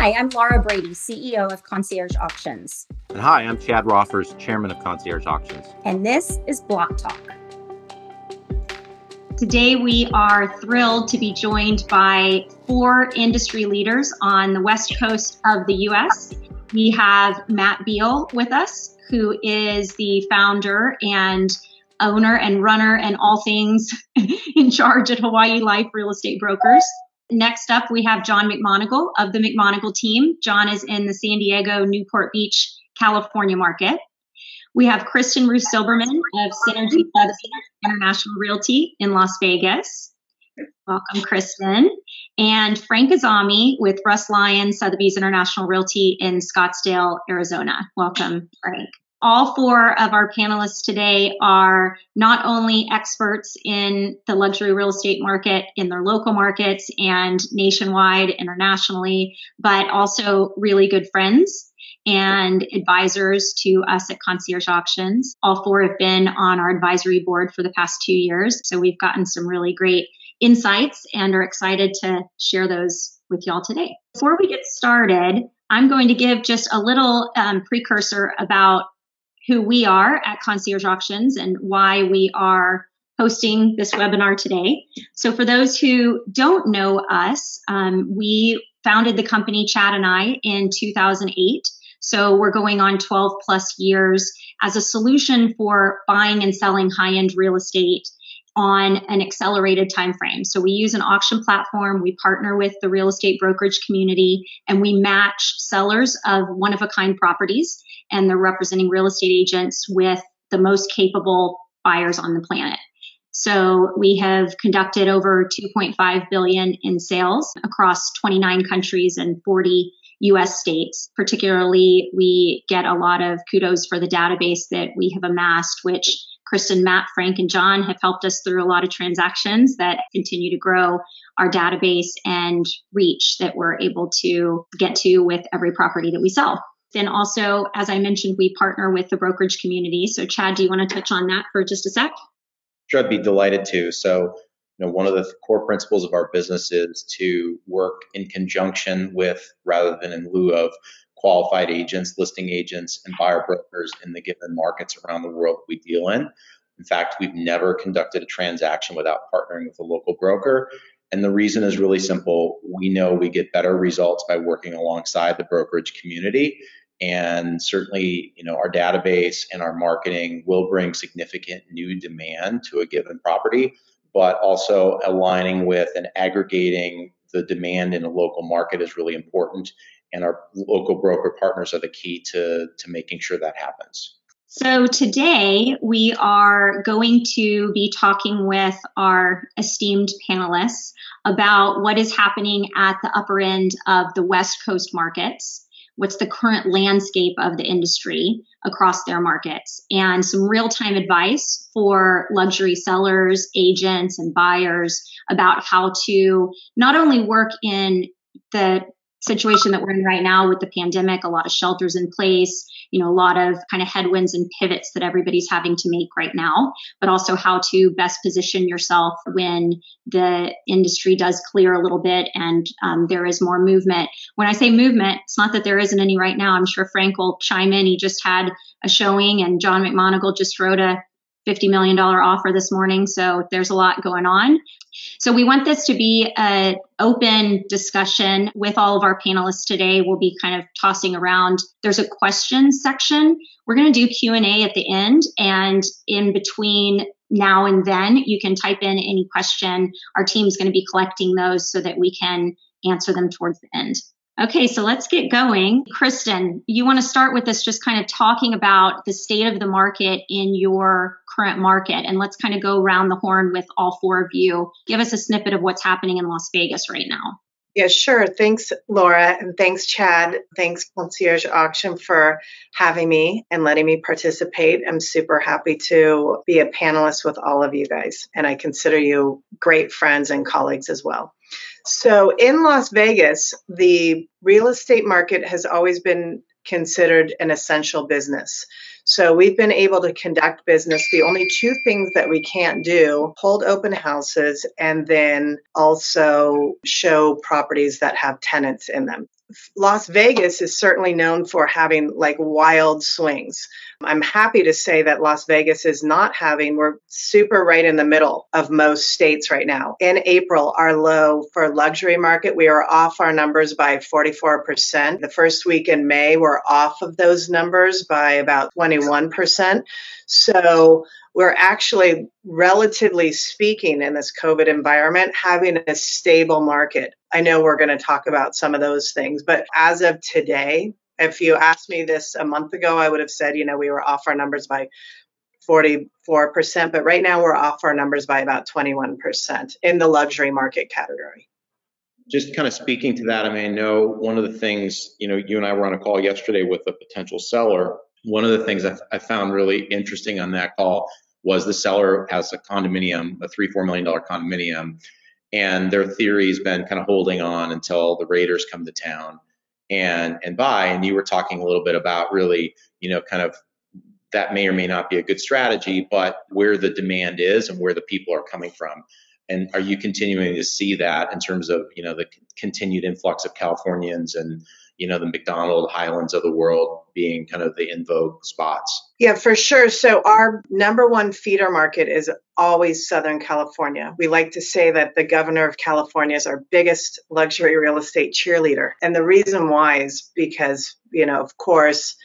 Hi, I'm Laura Brady, CEO of Concierge Auctions. And hi, I'm Chad Roffers, Chairman of Concierge Auctions. And this is Block Talk. Today, we are thrilled to be joined by four industry leaders on the west coast of the US. We have Matt Beall with us, who is the founder and owner and runner and all things in charge at Hawaii Life Real Estate Brokers. Next up, we have John McMonigle of the McMonigle team. John is in the San Diego, Newport Beach, California market. We have Kristen Routh Silberman of Synergy International Realty in Las Vegas. Welcome, Kristen. And Frank Aazami with Russ Lyon, Sotheby's International Realty in Scottsdale, Arizona. Welcome, Frank. All four of our panelists today are not only experts in the luxury real estate market in their local markets and nationwide, internationally, but also really good friends and advisors to us at Concierge Auctions. All four have been on our advisory board for the past two years. So we've gotten some really great insights and are excited to share those with y'all today. Before we get started, I'm going to give just a little um, precursor about who we are at Concierge Auctions and why we are hosting this webinar today. So, for those who don't know us, um, we founded the company, Chad and I, in 2008. So, we're going on 12 plus years as a solution for buying and selling high end real estate on an accelerated time frame. So we use an auction platform, we partner with the real estate brokerage community, and we match sellers of one of a kind properties and they're representing real estate agents with the most capable buyers on the planet. So we have conducted over 2.5 billion in sales across 29 countries and 40 US states. Particularly, we get a lot of kudos for the database that we have amassed, which Kristen, Matt, Frank, and John have helped us through a lot of transactions that continue to grow our database and reach that we're able to get to with every property that we sell. Then also, as I mentioned, we partner with the brokerage community. So, Chad, do you want to touch on that for just a sec? Sure, I'd be delighted to. So, you know, one of the core principles of our business is to work in conjunction with, rather than in lieu of, qualified agents, listing agents, and buyer brokers in the given markets around the world we deal in. In fact, we've never conducted a transaction without partnering with a local broker. And the reason is really simple. We know we get better results by working alongside the brokerage community. And certainly, you know, our database and our marketing will bring significant new demand to a given property, but also aligning with and aggregating the demand in a local market is really important and our local broker partners are the key to, to making sure that happens. So, today we are going to be talking with our esteemed panelists about what is happening at the upper end of the West Coast markets, what's the current landscape of the industry across their markets, and some real time advice for luxury sellers, agents, and buyers about how to not only work in the situation that we're in right now with the pandemic, a lot of shelters in place, you know, a lot of kind of headwinds and pivots that everybody's having to make right now, but also how to best position yourself when the industry does clear a little bit and um, there is more movement. When I say movement, it's not that there isn't any right now. I'm sure Frank will chime in. He just had a showing and John McMonigle just wrote a $50 million offer this morning. So there's a lot going on. So we want this to be an open discussion with all of our panelists today. We'll be kind of tossing around. There's a question section. We're going to do Q&A at the end and in between now and then you can type in any question. Our team's going to be collecting those so that we can answer them towards the end. Okay, so let's get going. Kristen, you want to start with this just kind of talking about the state of the market in your current market. And let's kind of go around the horn with all four of you. Give us a snippet of what's happening in Las Vegas right now. Yeah, sure. Thanks, Laura. And thanks, Chad. Thanks, Concierge Auction, for having me and letting me participate. I'm super happy to be a panelist with all of you guys. And I consider you great friends and colleagues as well. So in Las Vegas, the real estate market has always been considered an essential business. So we've been able to conduct business. The only two things that we can't do hold open houses and then also show properties that have tenants in them. Las Vegas is certainly known for having like wild swings. I'm happy to say that Las Vegas is not having, we're super right in the middle of most states right now. In April, our low for luxury market, we are off our numbers by 44%. The first week in May, we're off of those numbers by about 21%. So we're actually, relatively speaking, in this COVID environment, having a stable market. I know we're going to talk about some of those things, but as of today, if you asked me this a month ago, I would have said, you know, we were off our numbers by 44%, but right now we're off our numbers by about 21% in the luxury market category. Just kind of speaking to that, I mean, I know one of the things, you know, you and I were on a call yesterday with a potential seller. One of the things I, I found really interesting on that call was the seller has a condominium, a three, four million dollar condominium, and their theory's been kind of holding on until the Raiders come to town and and buy. And you were talking a little bit about really, you know, kind of that may or may not be a good strategy, but where the demand is and where the people are coming from. And are you continuing to see that in terms of, you know, the continued influx of Californians and you know, the MacDonald Highlands of the world being kind of the in vogue spots. Yeah, for sure. So our number one feeder market is always Southern California. We like to say that the governor of California is our biggest luxury real estate cheerleader. And the reason why is because, you know, of course,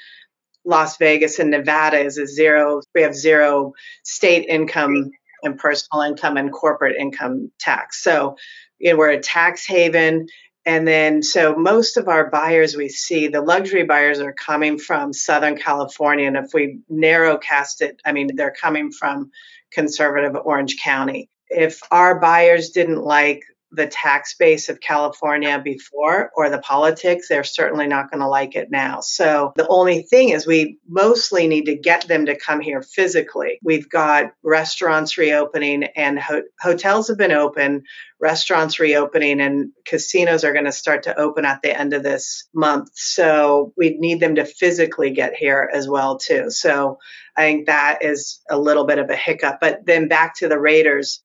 Las Vegas and Nevada is a zero, we have zero state income and personal income and corporate income tax. So, you know, we're a tax haven and then, so most of our buyers we see, the luxury buyers are coming from Southern California. And if we narrow cast it, I mean, they're coming from conservative Orange County. If our buyers didn't like the tax base of California before or the politics, they're certainly not going to like it now. So the only thing is we mostly need to get them to come here physically. We've got restaurants reopening and ho- hotels have been open, restaurants reopening and casinos are going to start to open at the end of this month. So we need them to physically get here as well too. So I think that is a little bit of a hiccup. But then back to the Raiders,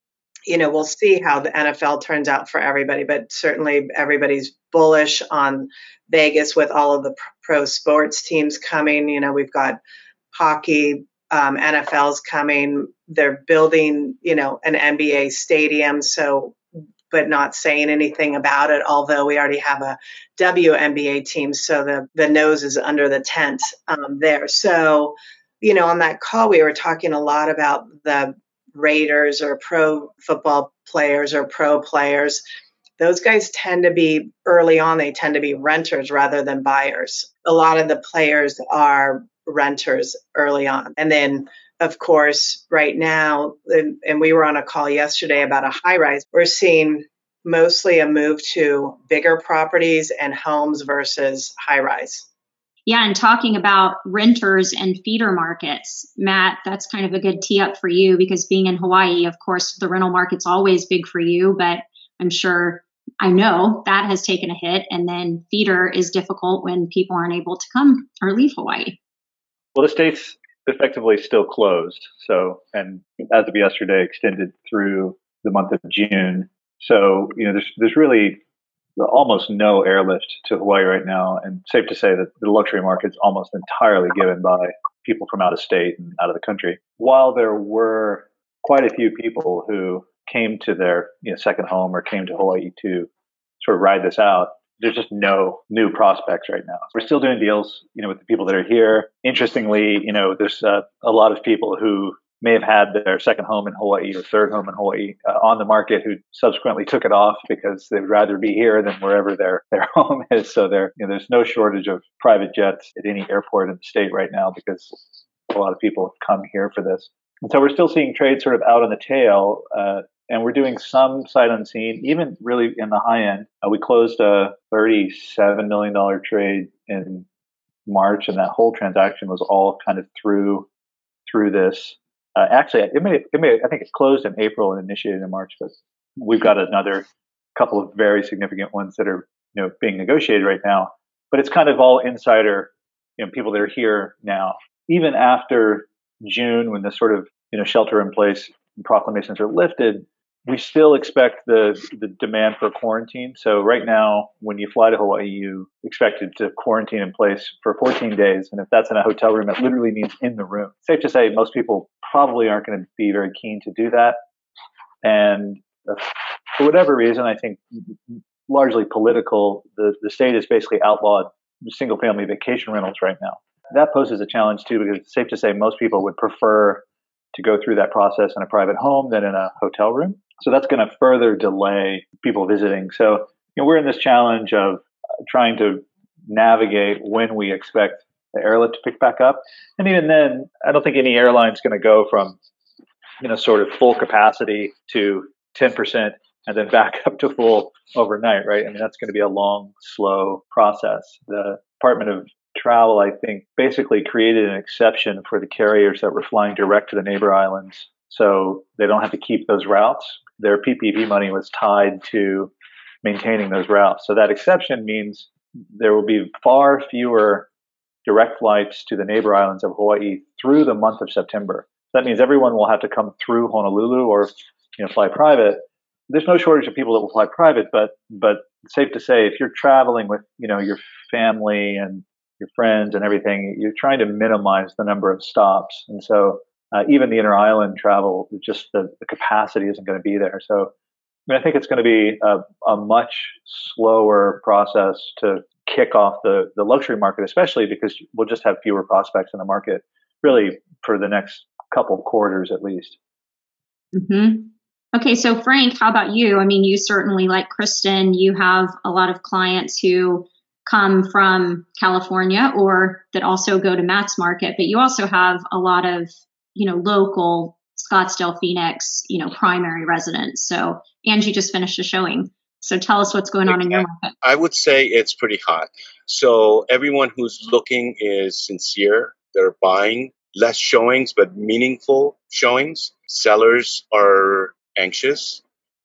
you know, we'll see how the NFL turns out for everybody, but certainly everybody's bullish on Vegas with all of the pro sports teams coming. You know, we've got hockey, um, NFL's coming. They're building, you know, an NBA stadium. So, but not saying anything about it, although we already have a WNBA team. So the, the nose is under the tent um, there. So, you know, on that call, we were talking a lot about the Raiders or pro football players or pro players, those guys tend to be early on, they tend to be renters rather than buyers. A lot of the players are renters early on. And then, of course, right now, and, and we were on a call yesterday about a high rise, we're seeing mostly a move to bigger properties and homes versus high rise. Yeah, and talking about renters and feeder markets, Matt, that's kind of a good tee up for you because being in Hawaii, of course, the rental market's always big for you, but I'm sure I know that has taken a hit. And then feeder is difficult when people aren't able to come or leave Hawaii. Well, the state's effectively still closed. So, and as of yesterday, extended through the month of June. So, you know, there's there's really almost no airlift to Hawaii right now, and safe to say that the luxury market is almost entirely given by people from out of state and out of the country. While there were quite a few people who came to their you know, second home or came to Hawaii to sort of ride this out, there's just no new prospects right now. We're still doing deals, you know, with the people that are here. Interestingly, you know, there's uh, a lot of people who may have had their second home in Hawaii or third home in Hawaii uh, on the market who subsequently took it off because they would rather be here than wherever their, their home is. So there, you know, there's no shortage of private jets at any airport in the state right now because a lot of people have come here for this. And so we're still seeing trade sort of out on the tail. Uh, and we're doing some sight unseen, even really in the high end. Uh, we closed a $37 million trade in March, and that whole transaction was all kind of through through this uh, actually, it may, it may, I think it closed in April and initiated in March, but we've got another couple of very significant ones that are, you know, being negotiated right now. But it's kind of all insider, you know, people that are here now. Even after June, when the sort of, you know, shelter in place proclamations are lifted, we still expect the, the demand for quarantine. So right now, when you fly to Hawaii, you expected to quarantine in place for 14 days. And if that's in a hotel room, it literally means in the room. Safe to say, most people probably aren't going to be very keen to do that. And uh, for whatever reason, I think largely political, the, the state has basically outlawed single family vacation rentals right now. That poses a challenge too, because it's safe to say most people would prefer to go through that process in a private home than in a hotel room. So that's going to further delay people visiting. So you know, we're in this challenge of uh, trying to navigate when we expect the airlift to pick back up. And even then, I don't think any airline is going to go from you know sort of full capacity to 10% and then back up to full overnight, right? I mean, that's going to be a long, slow process. The Department of Travel, I think, basically created an exception for the carriers that were flying direct to the neighbor islands. So they don't have to keep those routes. Their PPP money was tied to maintaining those routes. So that exception means there will be far fewer direct flights to the neighbor islands of Hawaii through the month of September. That means everyone will have to come through Honolulu or you know fly private there's no shortage of people that will fly private, but but safe to say, if you're traveling with you know your family and your friends and everything, you're trying to minimize the number of stops, and so uh, even the inter island travel, just the, the capacity isn't going to be there. So I mean, I think it's going to be a, a much slower process to kick off the the luxury market, especially because we'll just have fewer prospects in the market, really for the next couple quarters at least. Mm-hmm. Okay, so Frank, how about you? I mean, you certainly, like Kristen, you have a lot of clients who come from California or that also go to Matt's market, but you also have a lot of, you know, local Scottsdale, Phoenix, you know, primary residents. So Angie just finished a showing. So tell us what's going on in your market. I would say it's pretty hot. So everyone who's looking is sincere. They're buying less showings, but meaningful showings. Sellers are anxious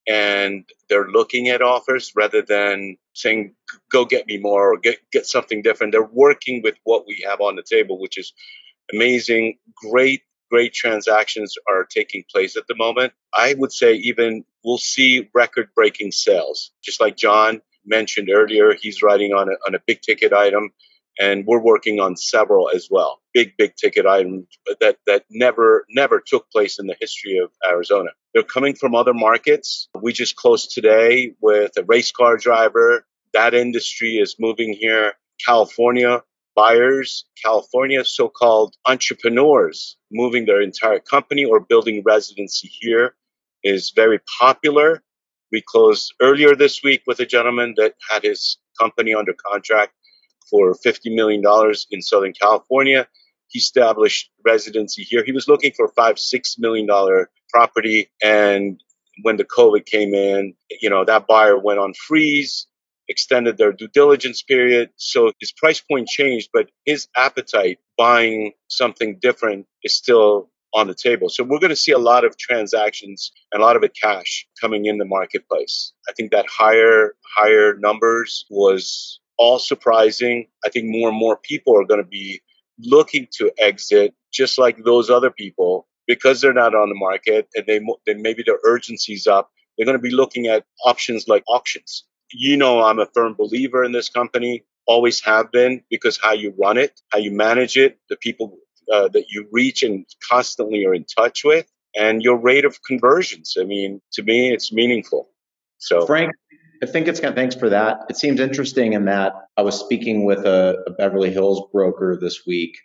and they're looking at offers rather than saying go get me more or get get something different they're working with what we have on the table which is amazing great great transactions are taking place at the moment. I would say even we'll see record breaking sales. Just like john mentioned earlier he's writing on a, on a big ticket item and we're working on several as well. Big big ticket items that that never never took place in the history of arizona. They're coming from other markets. We just closed today with a race car driver. That industry is moving here. California buyers california so-called entrepreneurs moving their entire company or building residency here is very popular we closed earlier this week with a gentleman that had his company under contract for $50 million in Southern California. He established residency here. He was looking for a five, six million dollar property. And when the COVID came in, you know, that buyer went on freeze, extended their due diligence period. So his price point changed, but his appetite buying something different is still on the table. So we're going to see a lot of transactions and a lot of it cash coming in the marketplace. I think that higher higher numbers was all surprising. I think more and more people are going to be looking to exit just like those other people because they're not on the market and they, they maybe their urgency's up. They're going to be looking at options like auctions. You know, I'm a firm believer in this company, always have been because how you run it, how you manage it, the people uh, that you reach and constantly are in touch with, and your rate of conversions. I mean, to me, it's meaningful. So, Frank, I think it's kind of, thanks for that. It seems interesting in that I was speaking with a, a Beverly Hills broker this week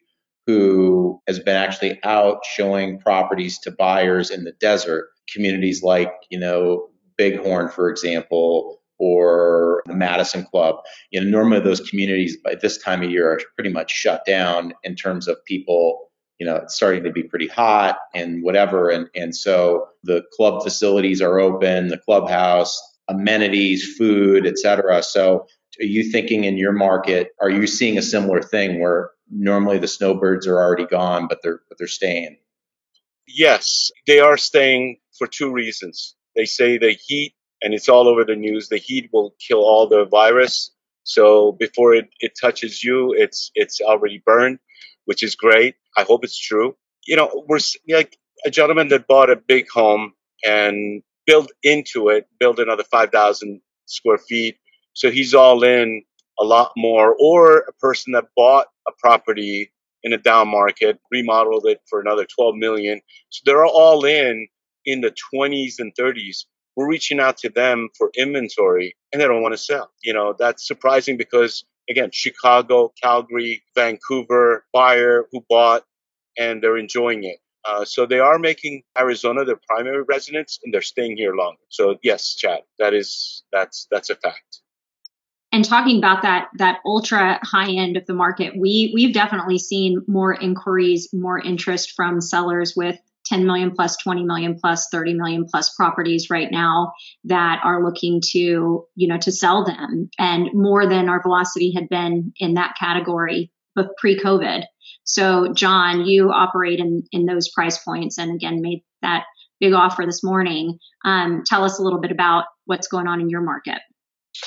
who has been actually out showing properties to buyers in the desert communities like, you know, Bighorn, for example, or the Madison Club. You know, normally those communities by this time of year are pretty much shut down in terms of people, you know, it's starting to be pretty hot and whatever. And and so the club facilities are open, the clubhouse, amenities, food, et cetera. So are you thinking in your market, are you seeing a similar thing where normally the snowbirds are already gone, but they're but they're staying? Yes, they are staying for two reasons. They say the heat, and it's all over the news, the heat will kill all the virus. So before it, it touches you, it's it's already burned, which is great. I hope it's true. You know, we're like a gentleman that bought a big home and build into it, build another 5,000 square feet. So he's all in a lot more. Or a person that bought a property in a down market, remodeled it for another 12 million. So they're all in in the 20s and 30s. We're reaching out to them for inventory and they don't want to sell. You know, that's surprising because again, Chicago, Calgary, Vancouver buyer who bought and they're enjoying it. Uh, so they are making Arizona their primary residence, and they're staying here longer. So yes, Chad, that is that's that's a fact. And talking about that that ultra high end of the market, we we've definitely seen more inquiries, more interest from sellers with 10 million plus 20 million plus 30 million plus properties right now that are looking to you know to sell them and more than our velocity had been in that category pre-covid. So john you operate in in those price points and again made that big offer this morning. Um, tell us a little bit about what's going on in your market.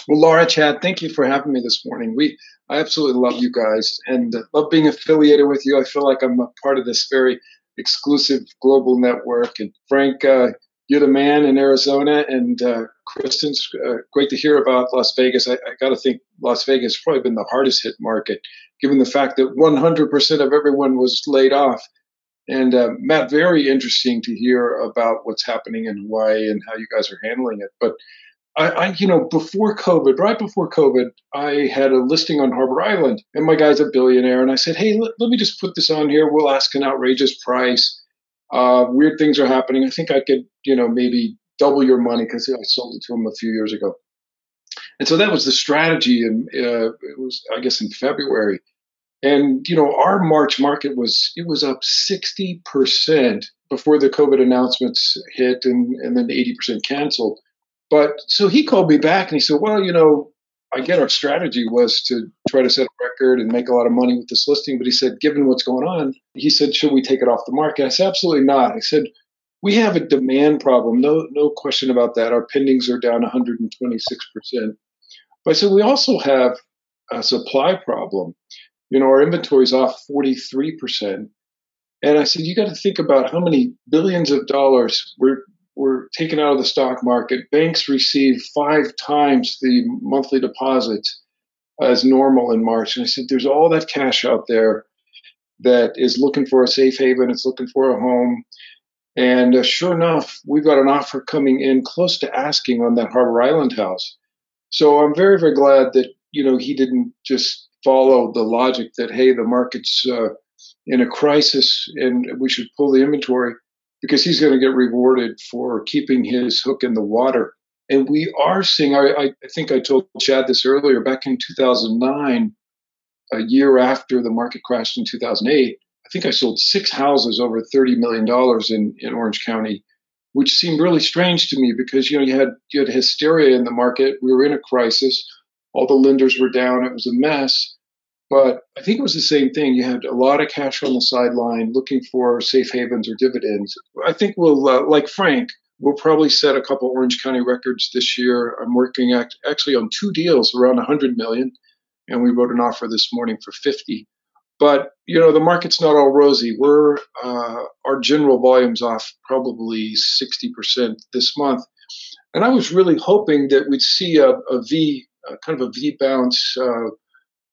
Well laura chad thank you for having me this morning. We i absolutely love you guys and love being affiliated with you. I feel like i'm a part of this very exclusive global network. And Frank, uh, you're the man in Arizona, and uh, Kristen's uh, great to hear about Las Vegas. I, I got to think Las Vegas has probably been the hardest hit market, given the fact that 100% of everyone was laid off. And uh, Matt, very interesting to hear about what's happening in Hawaii and how you guys are handling it. But I, I, you know, before COVID, right before COVID, I had a listing on Harbor Island, and my guy's a billionaire, and I said, hey, let, let me just put this on here. We'll ask an outrageous price. Uh, weird things are happening. I think I could, you know, maybe double your money because I sold it to him a few years ago. And so that was the strategy, and uh, it was, I guess, in February. And you know, our March market was it was up sixty percent before the COVID announcements hit, and and then eighty percent canceled. But so he called me back and he said, Well, you know, I get our strategy was to try to set a record and make a lot of money with this listing. But he said, given what's going on, he said, should we take it off the market? I said, absolutely not. I said, we have a demand problem. No, no question about that. Our pendings are down 126%. But I said, we also have a supply problem. You know, our inventory is off 43%. And I said, you got to think about how many billions of dollars we're were taken out of the stock market. Banks received five times the monthly deposits as normal in March. And I said, there's all that cash out there that is looking for a safe haven, it's looking for a home. And uh, sure enough, we've got an offer coming in close to asking on that Harbor Island house. So I'm very, very glad that, you know, he didn't just follow the logic that, hey, the market's uh, in a crisis and we should pull the inventory because he's going to get rewarded for keeping his hook in the water. And we are seeing, I, I think I told Chad this earlier, back in 2009, a year after the market crashed in 2008, I think I sold six houses over $30 million in, in Orange County, which seemed really strange to me because, you know, you had, you had hysteria in the market. We were in a crisis. All the lenders were down. It was a mess. But I think it was the same thing. You had a lot of cash on the sideline looking for safe havens or dividends. I think we'll, uh, like Frank, we'll probably set a couple Orange County records this year. I'm working act- actually on two deals around 100 million, and we wrote an offer this morning for 50. But you know the market's not all rosy. We're uh, our general volume's off probably 60% this month, and I was really hoping that we'd see a, a V, a kind of a V bounce. Uh,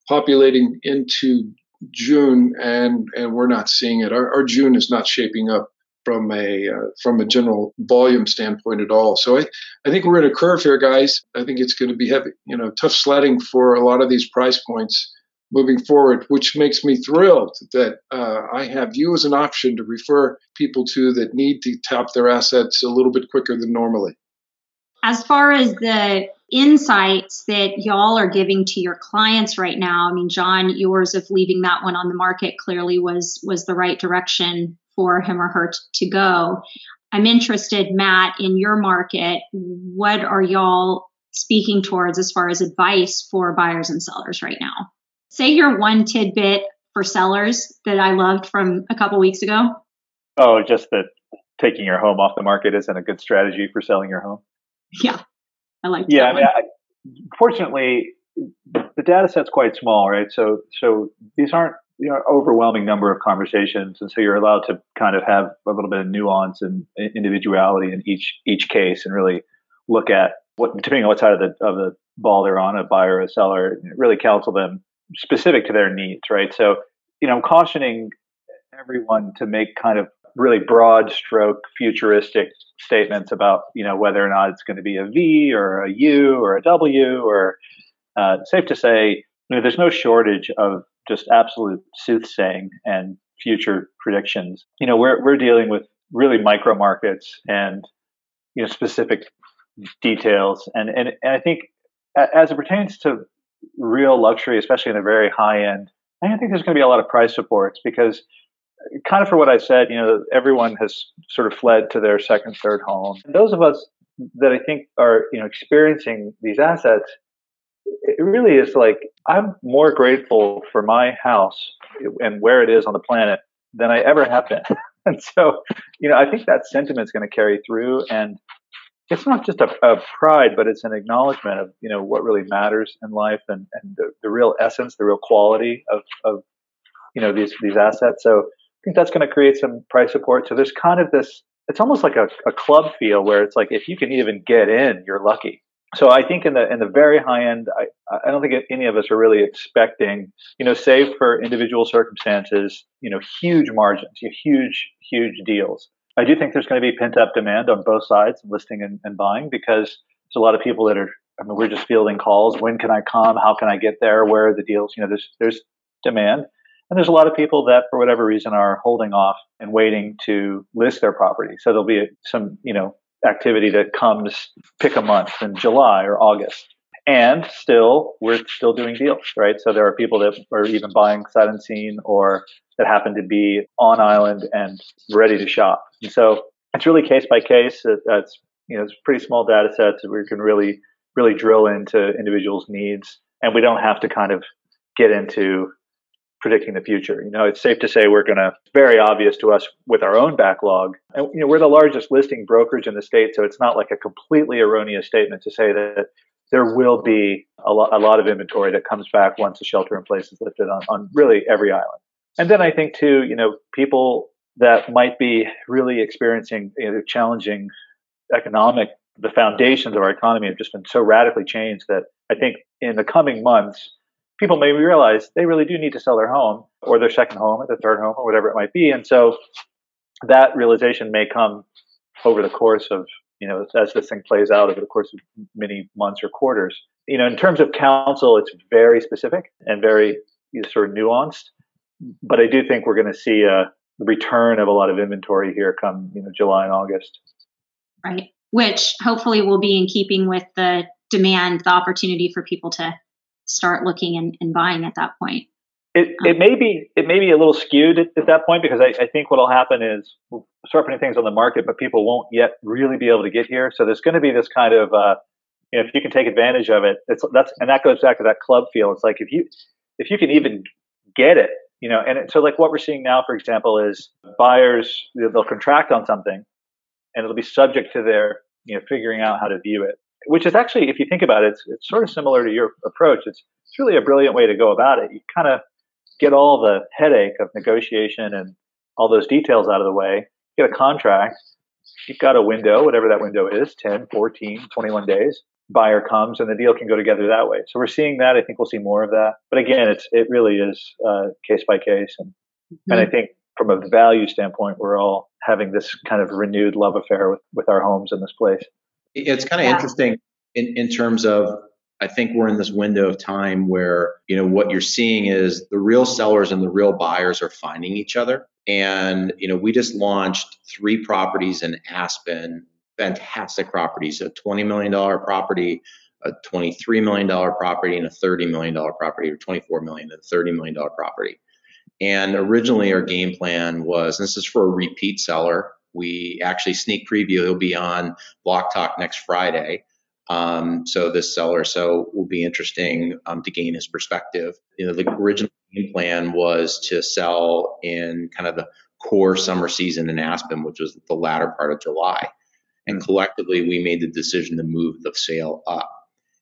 populating into June, and and we're not seeing it. Our, our June is not shaping up from a uh, from a general volume standpoint at all. So I, I think we're in a curve here, guys. I think it's going to be heavy, you know, tough sledding for a lot of these price points moving forward, which makes me thrilled that uh, I have you as an option to refer people to that need to tap their assets a little bit quicker than normally. As far as the insights that y'all are giving to your clients right now. I mean john yours of leaving that one on the market clearly was was the right direction for him or her t- to go. I'm interested matt in your market what are y'all speaking towards as far as advice for buyers and sellers right now? Say your one tidbit for sellers that i loved from a couple weeks ago. Oh just that taking your home off the market isn't a good strategy for selling your home? Yeah I like. Yeah, I mean, I, fortunately, the data set's quite small, right? So, so these aren't you know, overwhelming number of conversations, and so you're allowed to kind of have a little bit of nuance and individuality in each each case, and really look at what, depending on what side of the of the ball they're on, a buyer or a seller, really counsel them specific to their needs, right? So, you know, I'm cautioning everyone to make kind of really broad stroke futuristic statements about you know whether or not it's going to be a V or a U or a W or uh, safe to say you know there's no shortage of just absolute soothsaying and future predictions. You know we're we're dealing with really micro markets and you know specific details and and, and I think as it pertains to real luxury, especially in the very high end, I think there's going to be a lot of price supports because kind of for what I said, you know, everyone has sort of fled to their second, third home. And those of us that I think are, you know, experiencing these assets, it really is like I'm more grateful for my house and where it is on the planet than I ever have been. and so, you know, I think that sentiment is going to carry through and it's not just a, a, pride, but it's an acknowledgement of, you know, what really matters in life and, and the, the real essence, the real quality of, of, you know, these, these assets. So think that's going to create some price support. So there's kind of this, it's almost like a, a club feel where it's like if you can even get in, you're lucky. So I think in the in the very high end, I, I don't think any of us are really expecting, you know, save for individual circumstances, you know, huge margins, huge huge deals. I do think there's going to be pent up demand on both sides, listing and, and buying, because there's a lot of people that are. I mean, we're just fielding calls. When can I come? How can I get there? Where are the deals? You know, there's there's demand. And there's a lot of people that, for whatever reason, are holding off and waiting to list their property. So there'll be some, you know, activity that comes pick a month in July or August. And still, we're still doing deals, right? So there are people that are even buying sight unseen or that happen to be on island and ready to shop. And so it's really case by case. That's you know, it's pretty small data sets that we can really, really drill into individuals' needs, and we don't have to kind of get into predicting the future. You know, it's safe to say we're going to very obvious to us with our own backlog. And you know, we're the largest listing brokerage in the state, so it's not like a completely erroneous statement to say that there will be a lot, a lot of inventory that comes back once the shelter in place is lifted on, on really every island. And then I think too, you know, people that might be really experiencing you know, challenging economic, the foundations of our economy have just been so radically changed that I think in the coming months, people may realize they really do need to sell their home or their second home or their third home or whatever it might be. And so that realization may come over the course of, you know, as this thing plays out over the course of many months or quarters. You know, in terms of counsel, it's very specific and very you know, sort of nuanced. But I do think we're going to see a return of a lot of inventory here come, you know, July and August. Right. Which hopefully will be in keeping with the demand, the opportunity for people to start looking and, and buying at that point. It, it um, may be it may be a little skewed at, at that point because I, I think what will happen is we'll start putting things on the market, but people won't yet really be able to get here. So there's going to be this kind of uh, you know, if you can take advantage of it, it's that's and that goes back to that club feel. It's like if you if you can even get it, you know, and it, so like what we're seeing now, for example, is buyers they'll contract on something, and it'll be subject to their you know figuring out how to view it which is actually, if you think about it, it's, it's sort of similar to your approach. It's, it's really a brilliant way to go about it. You kind of get all the headache of negotiation and all those details out of the way, You get a contract, you've got a window, whatever that window is 10, 14, 21 days. Buyer comes and the deal can go together that way. So we're seeing that. I think we'll see more of that. But again, it's it really is uh, case by case, and mm-hmm. and I think from a value standpoint, we're all having this kind of renewed love affair with with our homes in this place. It's kind of yeah. interesting in, in terms of I think we're in this window of time where, you know, what you're seeing is the real sellers and the real buyers are finding each other. And, you know, we just launched three properties in Aspen, fantastic properties, a $20 million property, a $23 million property, and a $30 million property, or 24 million and $30 million property. And originally our game plan was, this is for a repeat seller, we actually sneak preview. He'll be on Block Talk next Friday. Um, so this seller, so will be interesting um, to gain his perspective. You know, the original game plan was to sell in kind of the core summer season in Aspen, which was the latter part of July. And collectively, we made the decision to move the sale up.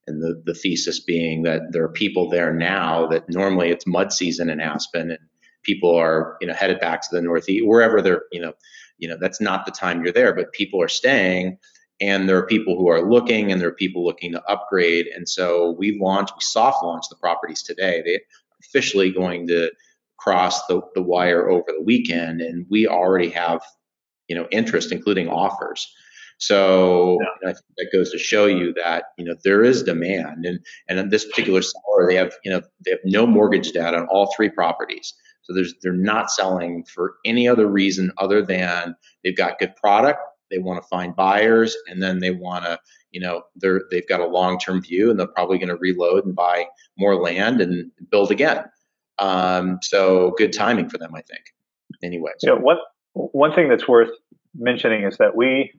And the, the thesis being that there are people there now that normally it's mud season in Aspen and people are you know headed back to the northeast wherever they're you know you know that's not the time you're there but people are staying and there are people who are looking and there are people looking to upgrade and so we launched we soft launched the properties today. They officially going to cross the, the wire over the weekend and we already have you know interest including offers. So yeah. that goes to show you that you know there is demand and and in this particular seller they have you know they have no mortgage debt on all three properties so they're not selling for any other reason other than they've got good product they want to find buyers and then they want to you know they're they've got a long-term view and they're probably going to reload and buy more land and build again. Um, so good timing for them i think anyways. Yeah one one thing that's worth mentioning is that we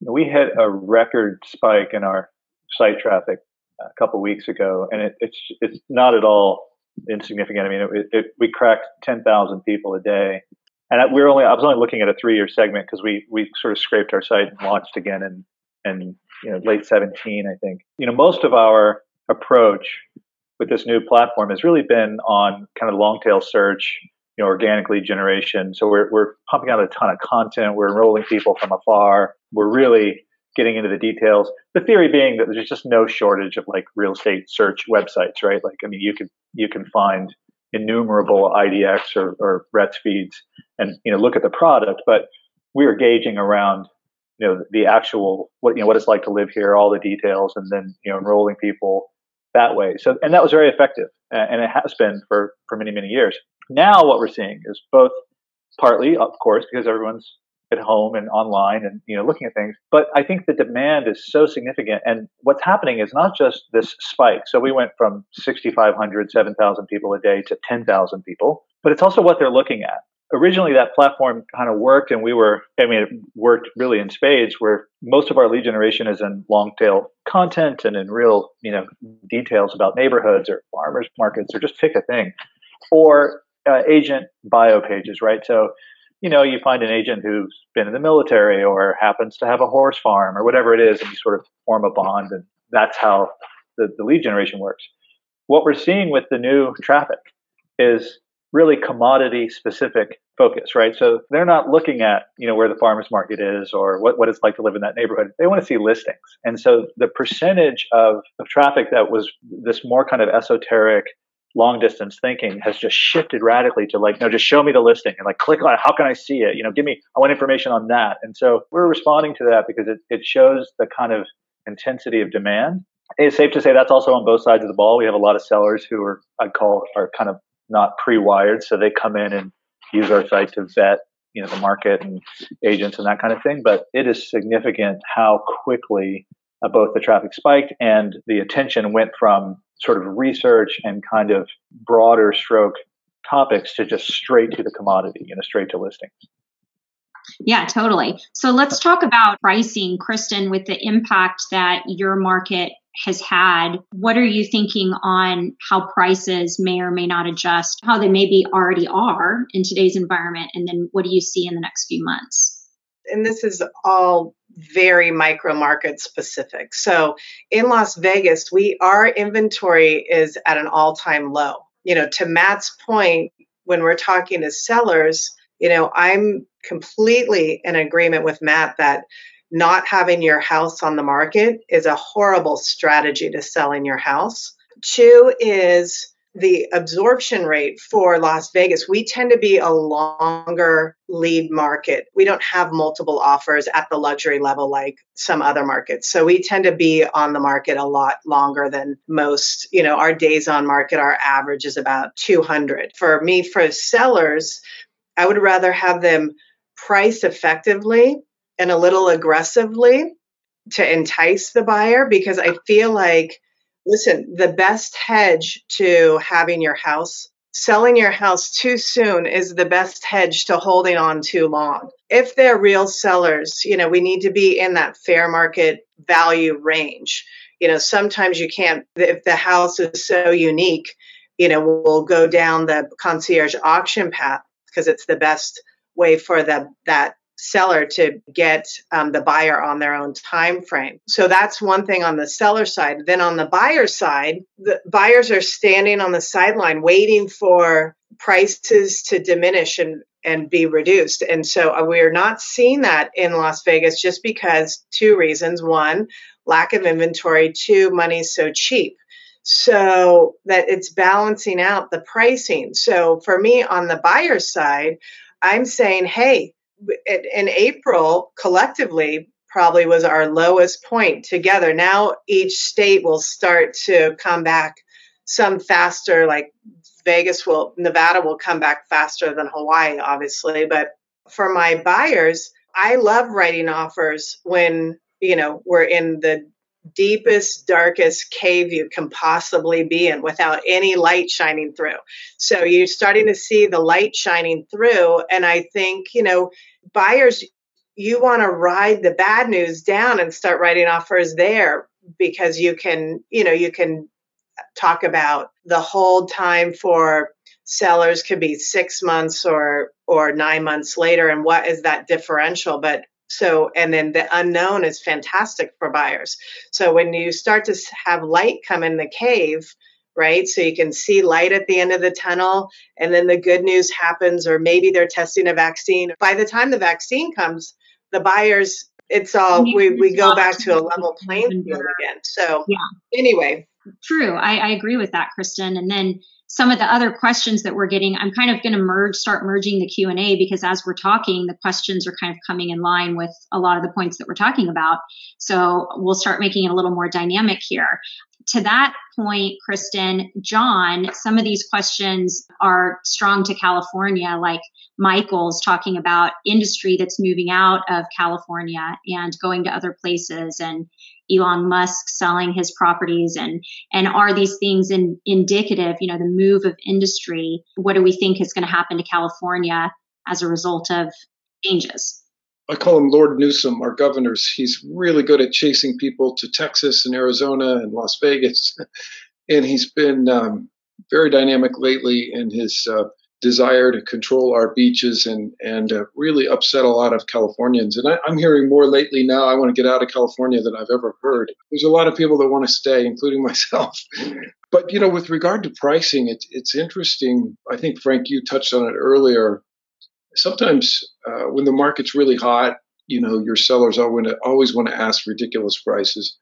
we hit a record spike in our site traffic a couple weeks ago and it, it's it's not at all insignificant. I mean it, it, we cracked 10,000 people a day. And we are only I was only looking at a three year segment because we we sort of scraped our site and launched again in in you know late 17 I think. You know most of our approach with this new platform has really been on kind of long tail search you know organic lead generation. So we're we're pumping out a ton of content. We're enrolling people from afar. We're really getting into the details the theory being that there's just no shortage of like real estate search websites right like I mean you can you can find innumerable IDX or, or RETS feeds and you know look at the product, but we are gauging around you know the actual what you know what it's like to live here, all the details, and then you know enrolling people that way. So and that was very effective, and it has been for for many many years. Now what we're seeing is both partly, of course, because everyone's at home and online and you know looking at things. But i think the demand is so significant and what's happening is not just this spike. So we went from 6500 7000 people a day to 10000 people but it's also what they're looking at. Originally that platform kind of worked and we were i mean it worked really in spades where most of our lead generation is in long tail content and in real you know details about neighborhoods or farmers markets or just pick a thing. Or uh, agent bio pages right? So you know, you find an agent who's been in the military or happens to have a horse farm or whatever it is, and you sort of form a bond, and that's how the, the lead generation works. What we're seeing with the new traffic is really commodity specific focus, right? So they're not looking at, you know, where the farmers market is or what, what it's like to live in that neighborhood. They want to see listings. And so the percentage of, of traffic that was this more kind of esoteric long distance thinking has just shifted radically to like, no, just show me the listing and like click on it. How can I see it? You know, give me, I want information on that. And so we're responding to that because it, it shows the kind of intensity of demand. It's safe to say that's also on both sides of the ball. We have a lot of sellers who are, I'd call, are kind of not pre-wired. So they come in and use our site to vet, you know, the market and agents and that kind of thing. But it is significant how quickly uh, both the traffic spiked and the attention went from sort of research and kind of broader stroke topics to just straight to the commodity, you know, straight to listings. Yeah, totally. So let's talk about pricing, Kristen, with the impact that your market has had. What are you thinking on how prices may or may not adjust, how they maybe already are in today's environment? And then what do you see in the next few months? And this is all very micro market specific. So in Las Vegas, we our inventory is at an all-time low. You know, to Matt's point, when we're talking to sellers, you know, I'm completely in agreement with Matt that not having your house on the market is a horrible strategy to selling your house. Two is the absorption rate for Las Vegas, we tend to be a longer lead market. We don't have multiple offers at the luxury level like some other markets. So we tend to be on the market a lot longer than most. You know, our days on market, our average is about 200. For me, for sellers, I would rather have them price effectively and a little aggressively to entice the buyer because I feel like listen, the best hedge to having your house, selling your house too soon is the best hedge to holding on too long. If they're real sellers, you know, we need to be in that fair market value range. You know, sometimes you can't, if the house is so unique, you know, we'll go down the concierge auction path because it's the best way for the, that seller to get um, the buyer on their own time frame so that's one thing on the seller side then on the buyer side the buyers are standing on the sideline waiting for prices to diminish and and be reduced. And so uh, we're not seeing that in Las Vegas just because two reasons. One, lack of inventory. Two, money's so cheap. So that it's balancing out the pricing. So for me on the buyer side, I'm saying, hey, in April, collectively, probably was our lowest point together. Now each state will start to come back some faster, like Vegas will, Nevada will come back faster than Hawaii, obviously. But for my buyers, I love writing offers when, you know, we're in the deepest, darkest cave you can possibly be in without any light shining through. So you're starting to see the light shining through. And I think, you know, buyers, you want to ride the bad news down and start writing offers there because you can, you know, you can talk about the hold time for sellers could be six months or or nine months later and what is that differential? But so and then the unknown is fantastic for buyers. So when you start to have light come in the cave right so you can see light at the end of the tunnel and then the good news happens or maybe they're testing a vaccine by the time the vaccine comes the buyers it's all we, we go back to a level playing field again so yeah anyway True. I, I agree with that, Kristen. And then some of the other questions that we're getting, I'm kind of going to merge, start merging the Q and A because as we're talking, the questions are kind of coming in line with a lot of the points that we're talking about. So we'll start making it a little more dynamic here. To that point, Kristen, John, some of these questions are strong to California, like Michael's talking about industry that's moving out of California and going to other places and Elon Musk selling his properties and and are these things in, indicative, you know, the move of industry, what do we think is going to happen to California as a result of changes? I call him Lord Newsom, our governors. He's really good at chasing people to Texas and Arizona and Las Vegas. and he's been um, very dynamic lately in his uh, desire to control our beaches and and uh, really upset a lot of Californians. And I, am hearing more lately now. I want to get out of California than I've ever heard. There's a lot of people that want to stay, including myself. but you know, with regard to pricing, it's it's interesting. I think Frank, you touched on it earlier. Sometimes uh, when the market's really hot, you know, your sellers always want to ask ridiculous prices.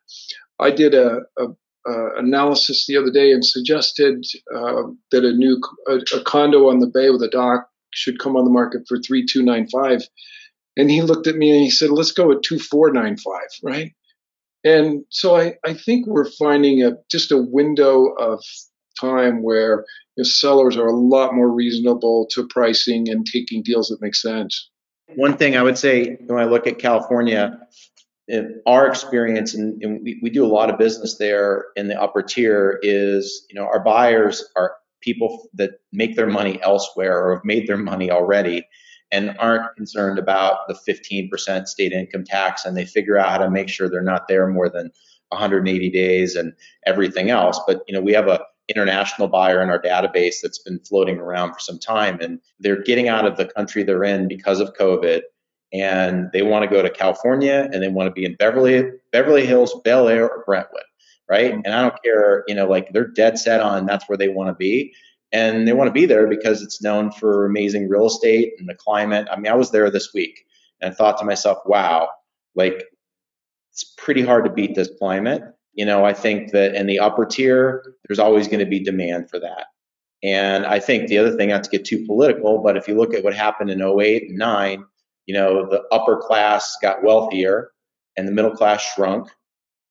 I did a, a uh, analysis the other day and suggested uh, that a new a, a, condo on the bay with a dock should come on the market for three two nine five, and he looked at me and he said, "Let's go at two four nine five, right?" And so I, I think we're finding a just a window of time where you know, sellers are a lot more reasonable to pricing and taking deals that make sense. One thing I would say when I look at California, our experience, and, and we, we, do a lot of business there in the upper tier, is you know our buyers are people that make their money elsewhere or have made their money already and aren't concerned about the 15% state income tax and they figure out how to make sure they're not there more than 180 days and everything else but you know we have a international buyer in our database that's been floating around for some time and they're getting out of the country they're in because of covid and they want to go to California and they want to be in Beverly, Beverly Hills, Bel Air, or Brentwood, right? Mm-hmm. And I don't care, you know, like they're dead set on that's where they want to be. And they want to be there because it's known for amazing real estate and the climate. I mean, I was there this week and I thought to myself, wow, like it's pretty hard to beat this climate. You know, I think that in the upper tier, there's always going to be demand for that. And I think the other thing, not to get too political, but if you look at what happened in 08 and 9, you know, the upper class got wealthier and the middle class shrunk.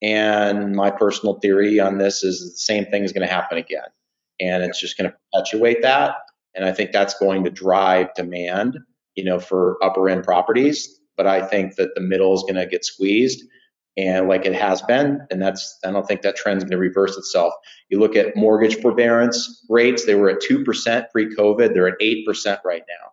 And my personal theory on this is the same thing is going to happen again. And it's just going to perpetuate that. And I think that's going to drive demand, you know, for upper end properties. But I think that the middle is going to get squeezed and like it has been. And that's, I don't think that trend is going to reverse itself. You look at mortgage forbearance rates, they were at 2% pre COVID, they're at 8% right now.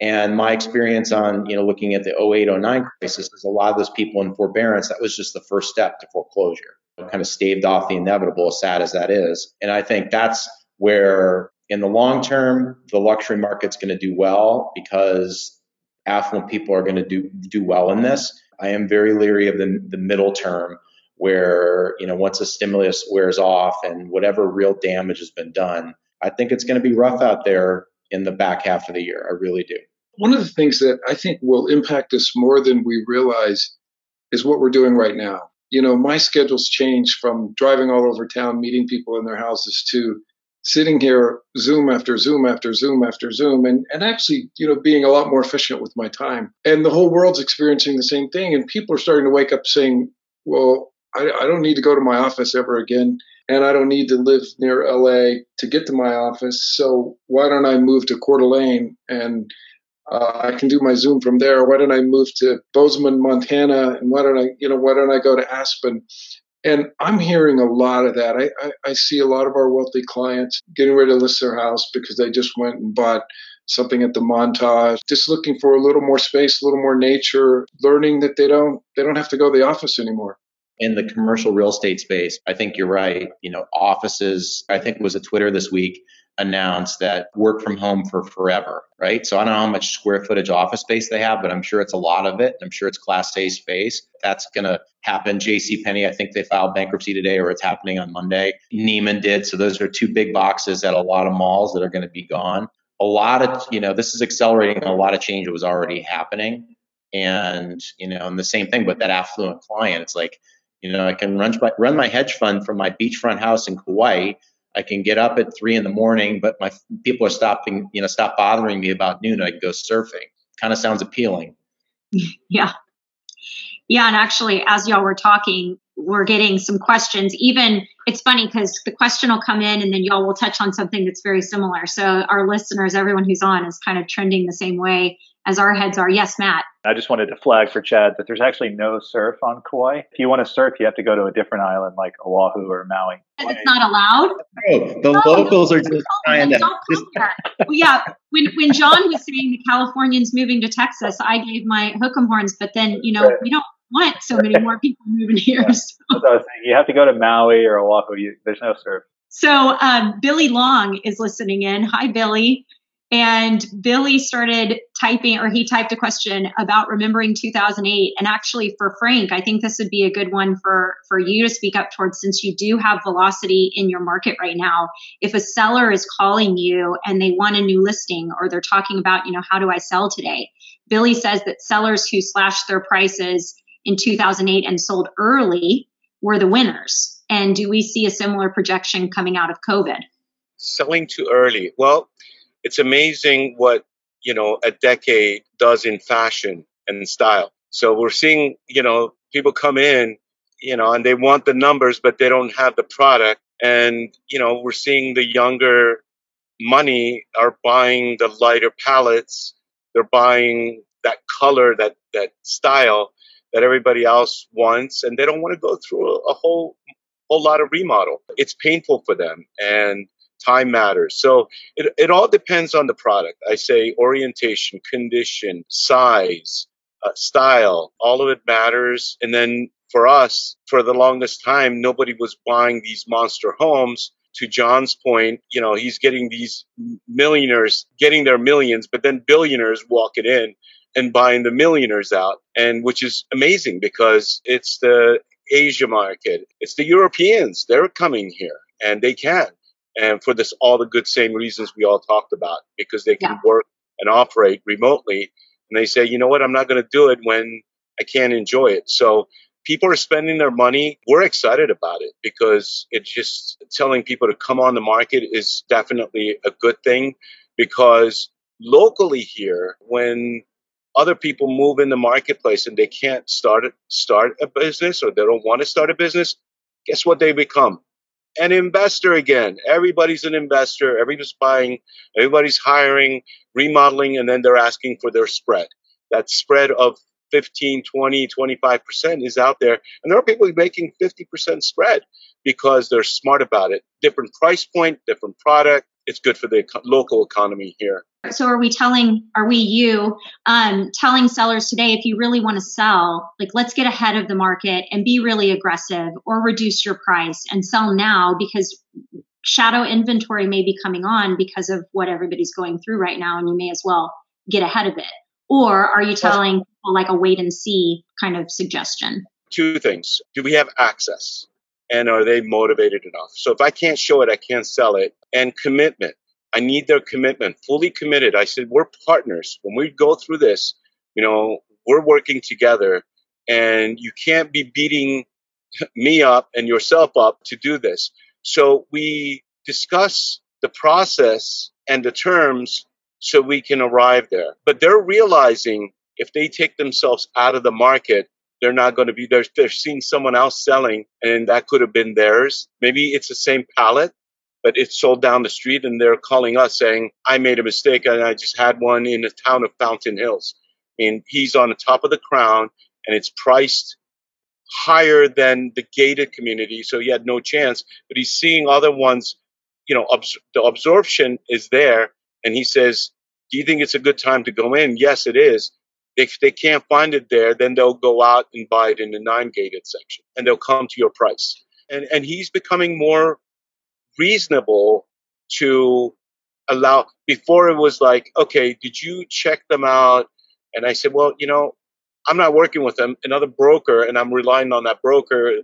And my experience on, you know, looking at the 08, 09 crisis is a lot of those people in forbearance, that was just the first step to foreclosure. Kind of staved off the inevitable, as sad as that is. And I think that's where, in the long term, the luxury market's going to do well because affluent people are going to do do well in this. I am very leery of the, the middle term where, you know, once the stimulus wears off and whatever real damage has been done, I think it's going to be rough out there in the back half of the year. I really do. One of the things that I think will impact us more than we realize is what we're doing right now. You know, my schedule's changed from driving all over town, meeting people in their houses to sitting here zoom after zoom after zoom after zoom and, and actually you know being a lot more efficient with my time and the whole world's experiencing the same thing and people are starting to wake up saying well I, I don't need to go to my office ever again and i don't need to live near la to get to my office so why don't i move to Coeur d'Alene and uh, I can do my Zoom from there. Why don't I move to Bozeman, Montana, and why don't I, you know, why don't I go to Aspen? And I'm hearing a lot of that. I, I, I, see a lot of our wealthy clients getting ready to list their house because they just went and bought something at the montage, just looking for a little more space, a little more nature, learning that they don't they don't have to go to the office anymore. In the commercial real estate space, I think you're right. You know, offices, I think it was a Twitter this week announced that work from home for forever, right? So I don't know how much square footage office space they have, but I'm sure it's a lot of it. I'm sure it's class A space. That's going to happen. JC Penney, I think they filed bankruptcy today or it's happening on Monday. Neiman did. So those are two big boxes at a lot of malls that are going to be gone. A lot of, you know, this is accelerating a lot of change that was already happening. And, you know, and the same thing, but that affluent client, it's like, you know, I can run my, run my hedge fund from my beachfront house in Kauai I can get up at three in the morning, but my people are stopping, you know, stop bothering me about noon. I can go surfing. Kind of sounds appealing. Yeah. Yeah. And actually, as y'all were talking, we're getting some questions. Even it's funny because the question will come in and then y'all will touch on something that's very similar. So our listeners, everyone who's on is kind of trending the same way as our heads are. Yes, Matt. I just wanted to flag for Chad that there's actually no surf on Kauai. If you want to surf, you have to go to a different island like Oahu or Maui. It's not allowed. No, the no, locals are just trying to. Just... well, yeah, when when John was saying the Californians moving to Texas, I gave my hook'em horns, but then you know we don't want so many more people moving here. So. you have to go to Maui or Oahu. You, there's no surf. So um, Billy Long is listening in. Hi, Billy. And Billy started typing, or he typed a question about remembering 2008. And actually, for Frank, I think this would be a good one for, for you to speak up towards since you do have velocity in your market right now. If a seller is calling you and they want a new listing, or they're talking about, you know, how do I sell today? Billy says that sellers who slashed their prices in 2008 and sold early were the winners. And do we see a similar projection coming out of COVID? Selling too early. Well, it's amazing what you know a decade does in fashion and style. So we're seeing you know people come in, you know, and they want the numbers, but they don't have the product. And you know we're seeing the younger money are buying the lighter palettes. They're buying that color, that that style that everybody else wants, and they don't want to go through a, whole whole lot of remodel. It's painful for them, and time matters. So it, it all depends on the product. I say orientation, condition, size, uh, style, all of it matters. And then for us, for the longest time, nobody was buying these monster homes. To John's point, you know, he's getting these millionaires getting their millions, but then billionaires walking in and buying the millionaires out. And which is amazing because it's the Asia market. It's the Europeans. They're coming here and they can and for this all the good same reasons we all talked about because they can yeah. work and operate remotely and they say you know what? I'm not going to do it when i can't enjoy it. So people are spending their money. We're excited about it because it's just telling people to come on the market is definitely a good thing because locally here when other people move in the marketplace and they can't start start a business or they don't want to start a business guess what they become an investor again. Everybody's an investor. Everybody's buying, everybody's hiring, remodeling, and then they're asking for their spread. That spread of 15, 20, 25% is out there. And there are people making 50% spread because they're smart about it. Different price point, different product. It's good for the local economy here. So are we telling, are we you um, telling sellers today, if you really want to sell, like let's get ahead of the market and be really aggressive or reduce your price and sell now because shadow inventory may be coming on because of what everybody's going through right now and you may as well get ahead of it. Or are you telling people like a wait and see kind of suggestion? Two things. Do we have access? And are they motivated enough? So if I can't show it, I can't sell it. And commitment I need their commitment, fully committed. I said, we're partners. When we go through this, you know, we're working together and you can't be beating me up and yourself up to do this. So we discuss the process and the terms so we can arrive there. But they're realizing if they take themselves out of the market, they're not going to be there. They're seeing someone else selling and that could have been theirs. Maybe it's the same palette, but it's sold down the street and they're calling us saying, I made a mistake and I just had one in the town of Fountain Hills. And he's on the top of the crown and it's priced higher than the gated community. So he had no chance, but he's seeing other ones, you know, the absorption is there. And he says, do you think it's a good time to go in? Yes, it is. If they can't find it there, then they'll go out and buy it in the non-gated section and they'll come to your price. And, and he's becoming more reasonable to allow, before it was like, okay, did you check them out? And I said, well, you know, I'm not working with them, another broker, and I'm relying on that broker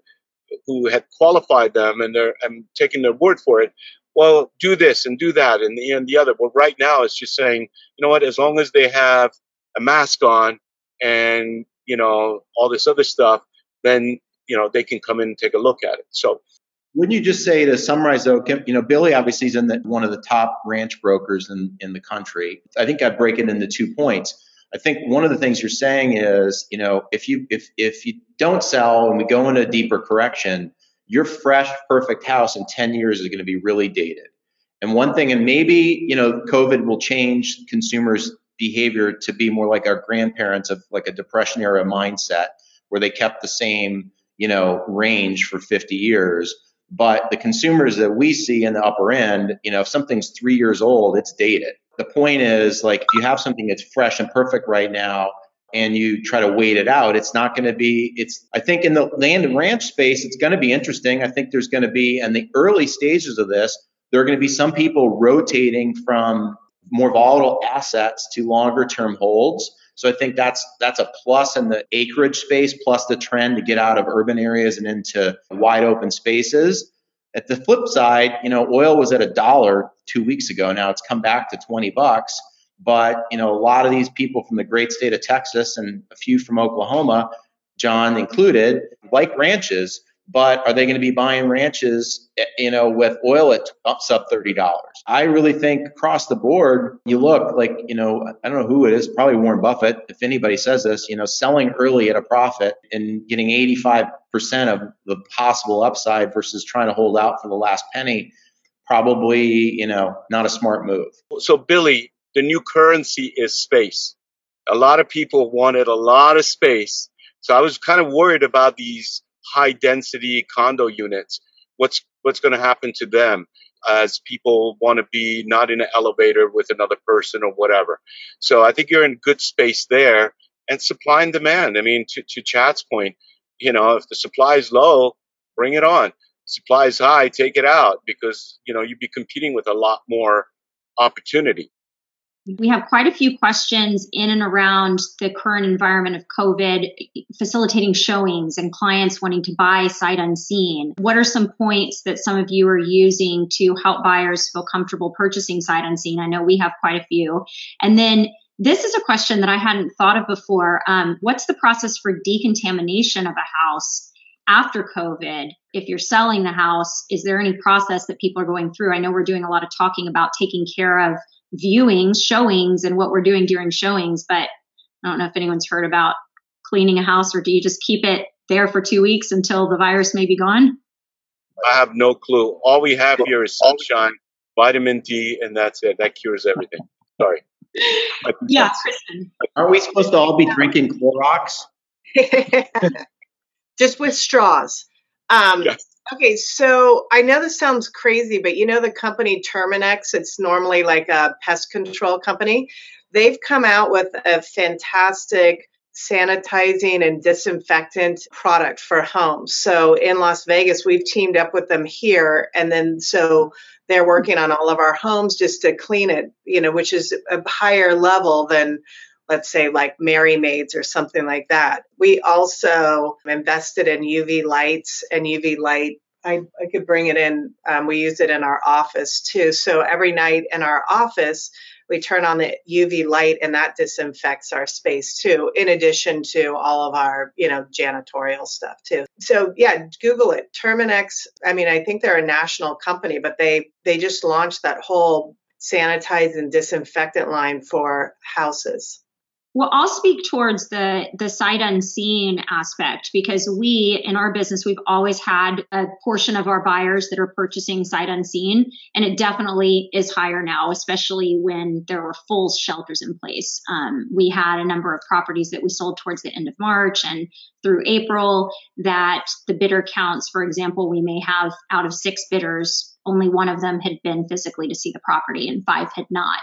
who had qualified them and they're I'm taking their word for it. Well, do this and do that and the and the other. Well, right now it's just saying, you know what, as long as they have a mask on and you know all this other stuff, then you know they can come in and take a look at it. So wouldn't you just say to summarize though, Kim? you know, Billy obviously is in the, one of the top ranch brokers in, in the country. I think I'd break it into two points. I think one of the things you're saying is, you know, if you if if you don't sell and we go into a deeper correction, your fresh, perfect house in 10 years is going to be really dated. And one thing, and maybe you know, COVID will change consumers' behavior to be more like our grandparents of like a depression era mindset, where they kept the same, you know, range for 50 years. But the consumers that we see in the upper end, you know, if something's three years old, it's dated. The point is, like, if you have something that's fresh and perfect right now, and you try to wait it out, it's not going to be. It's I think in the land and ranch space, it's going to be interesting. I think there's going to be in the early stages of this, there are going to be some people rotating from more volatile assets to longer term holds. So I think that's that's a plus in the acreage space, plus the trend to get out of urban areas and into wide open spaces. At the flip side, you know, oil was at a dollar two weeks ago. Now it's come back to 20 bucks. But, you know, a lot of these people from the great state of Texas and a few from Oklahoma, John included, like ranches but are they going to be buying ranches, eh, you know, with oil at uh, sub thirty dollars? I really think across the board, you look like, you know, I don't know who it is, probably Warren Buffett. If anybody says this, you know, selling early at a profit and getting eighty five percent of the possible upside versus trying to hold out for the last penny, probably, you know, not a smart move. So, Billy, the new currency is space. A lot of people wanted a lot of space. So I was kind of worried about these high density condo units. What's what's going to happen to them as people want to be not in an elevator with another person or whatever. So I think you're in good space there. And supply and demand. I mean, to, to Chad's point, you know, if the supply is low, bring it on. Supply is high, take it out because, you know, you'd be competing with a lot more opportunity. We have quite a few questions in and around the current environment of COVID, facilitating showings and clients wanting to buy sight unseen. What are some points that some of you are using to help buyers feel comfortable purchasing sight unseen? I know we have quite a few. And then this is a question that I hadn't thought of before. Um, what's the process for decontamination of a house after COVID? If you're selling the house, is there any process that people are going through? I know we're doing a lot of talking about taking care of viewings, showings, and what we're doing during showings. But I don't know if anyone's heard about cleaning a house, or do you just keep it there for two weeks until the virus may be gone? I have no clue. All we have here is sunshine, vitamin D, and that's it. That cures everything. Sorry. yeah, Kristen. Aren't we supposed to all be drinking Clorox? Just with straws. Um, yes. Okay, so I know this sounds crazy, but you know the company Terminix, it's normally like a pest control company. They've come out with a fantastic sanitizing and disinfectant product for homes. So in Las Vegas, we've teamed up with them here. And then so they're working on all of our homes just to clean it, you know, which is a higher level than let's say like Merry Maids or something like that. We also invested in UV lights and UV light I, I could bring it in. Um, we use it in our office too. So every night in our office, we turn on the UV light and that disinfects our space too, in addition to all of our, you know, janitorial stuff too. So yeah, Google it. Terminix, I mean, I think they're a national company, but they they just launched that whole sanitize and disinfectant line for houses. Well, I'll speak towards the the sight unseen aspect because we in our business we've always had a portion of our buyers that are purchasing sight unseen, and it definitely is higher now, especially when there were full shelters in place. Um, we had a number of properties that we sold towards the end of March and through April that the bidder counts, for example, we may have out of six bidders only one of them had been physically to see the property and five had not.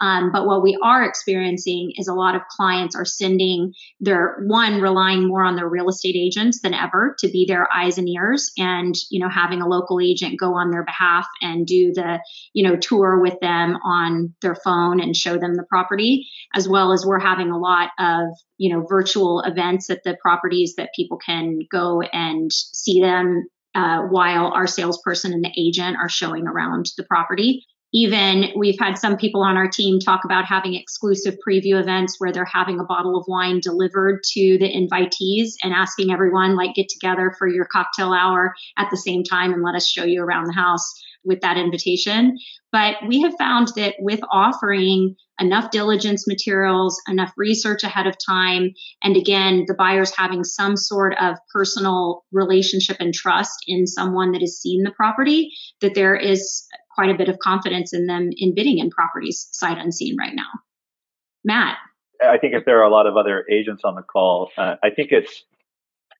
Um, but what we are experiencing is a lot of clients are sending their one relying more on their real estate agents than ever to be their eyes and ears and you know having a local agent go on their behalf and do the you know tour with them on their phone and show them the property as well as we're having a lot of you know virtual events at the properties that people can go and see them uh, while our salesperson and the agent are showing around the property. Even we've had some people on our team talk about having exclusive preview events where they're having a bottle of wine delivered to the invitees and asking everyone, like, get together for your cocktail hour at the same time and let us show you around the house with that invitation. But we have found that with offering enough diligence materials, enough research ahead of time, and again, the buyers having some sort of personal relationship and trust in someone that has seen the property, that there is quite a bit of confidence in them in bidding in properties sight unseen right now. Matt. I think if there are a lot of other agents on the call, uh, I think it's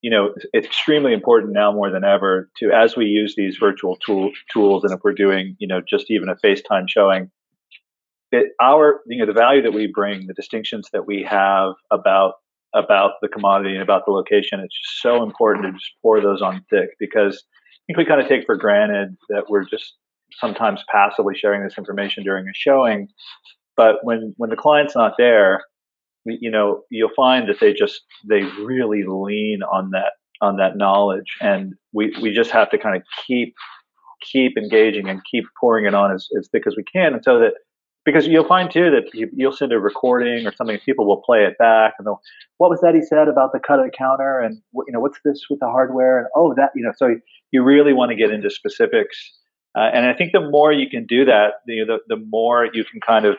you know, it's extremely important now more than ever to, as we use these virtual tool, tools, and if we're doing, you know, just even a FaceTime showing, that our, you know, the value that we bring, the distinctions that we have about about the commodity and about the location, it's just so important to just pour those on thick because I think we kind of take for granted that we're just sometimes passively sharing this information during a showing, but when when the client's not there, you know you'll find that they just they really lean on that on that knowledge. And we we just have to kind of keep keep engaging and keep pouring it on as, as thick as we can and so that because you'll find too that you, will send a recording or something people will play it back and they'll what was that he said about the cut of the counter and you know what's this with the hardware? And oh that you know so you really want to get into specifics. Uh, and i think the more you can do that the, the, the more you can kind of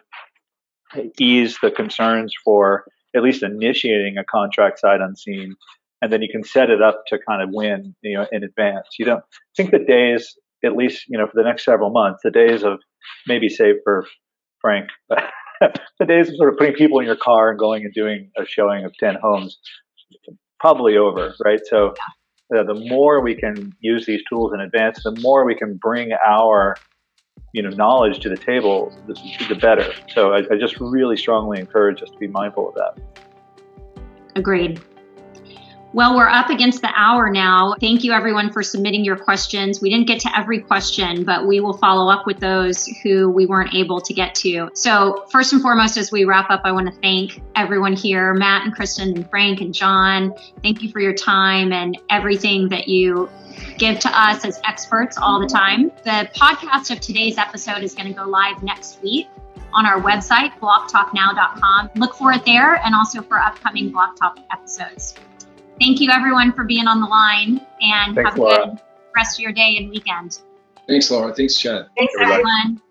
ease the concerns for at least initiating a contract sight unseen and then you can set it up to kind of win you know in advance. You don't think the days at least you know for the next several months the days of maybe save for frank but the days of sort of putting people in your car and going and doing a showing of 10 homes probably over right? So uh, the more we can use these tools in advance the more we can bring our you know knowledge to the table, the, the better. So I, I just really strongly encourage us to be mindful of that. Agreed. Well, we're up against the hour now. Thank you, everyone, for submitting your questions. We didn't get to every question, but we will follow up with those who we weren't able to get to. So, first and foremost, as we wrap up, I want to thank everyone here Matt and Kristen and Frank and John. Thank you for your time and everything that you give to us as experts all the time. The podcast of today's episode is going to go live next week on our website, blocktalknow.com. Look for it there and also for upcoming Block Talk episodes. Thank you, everyone, for being on the line and Thanks, have a Laura. good rest of your day and weekend. Thanks, Laura. Thanks, Chad. Thanks, Everybody. everyone.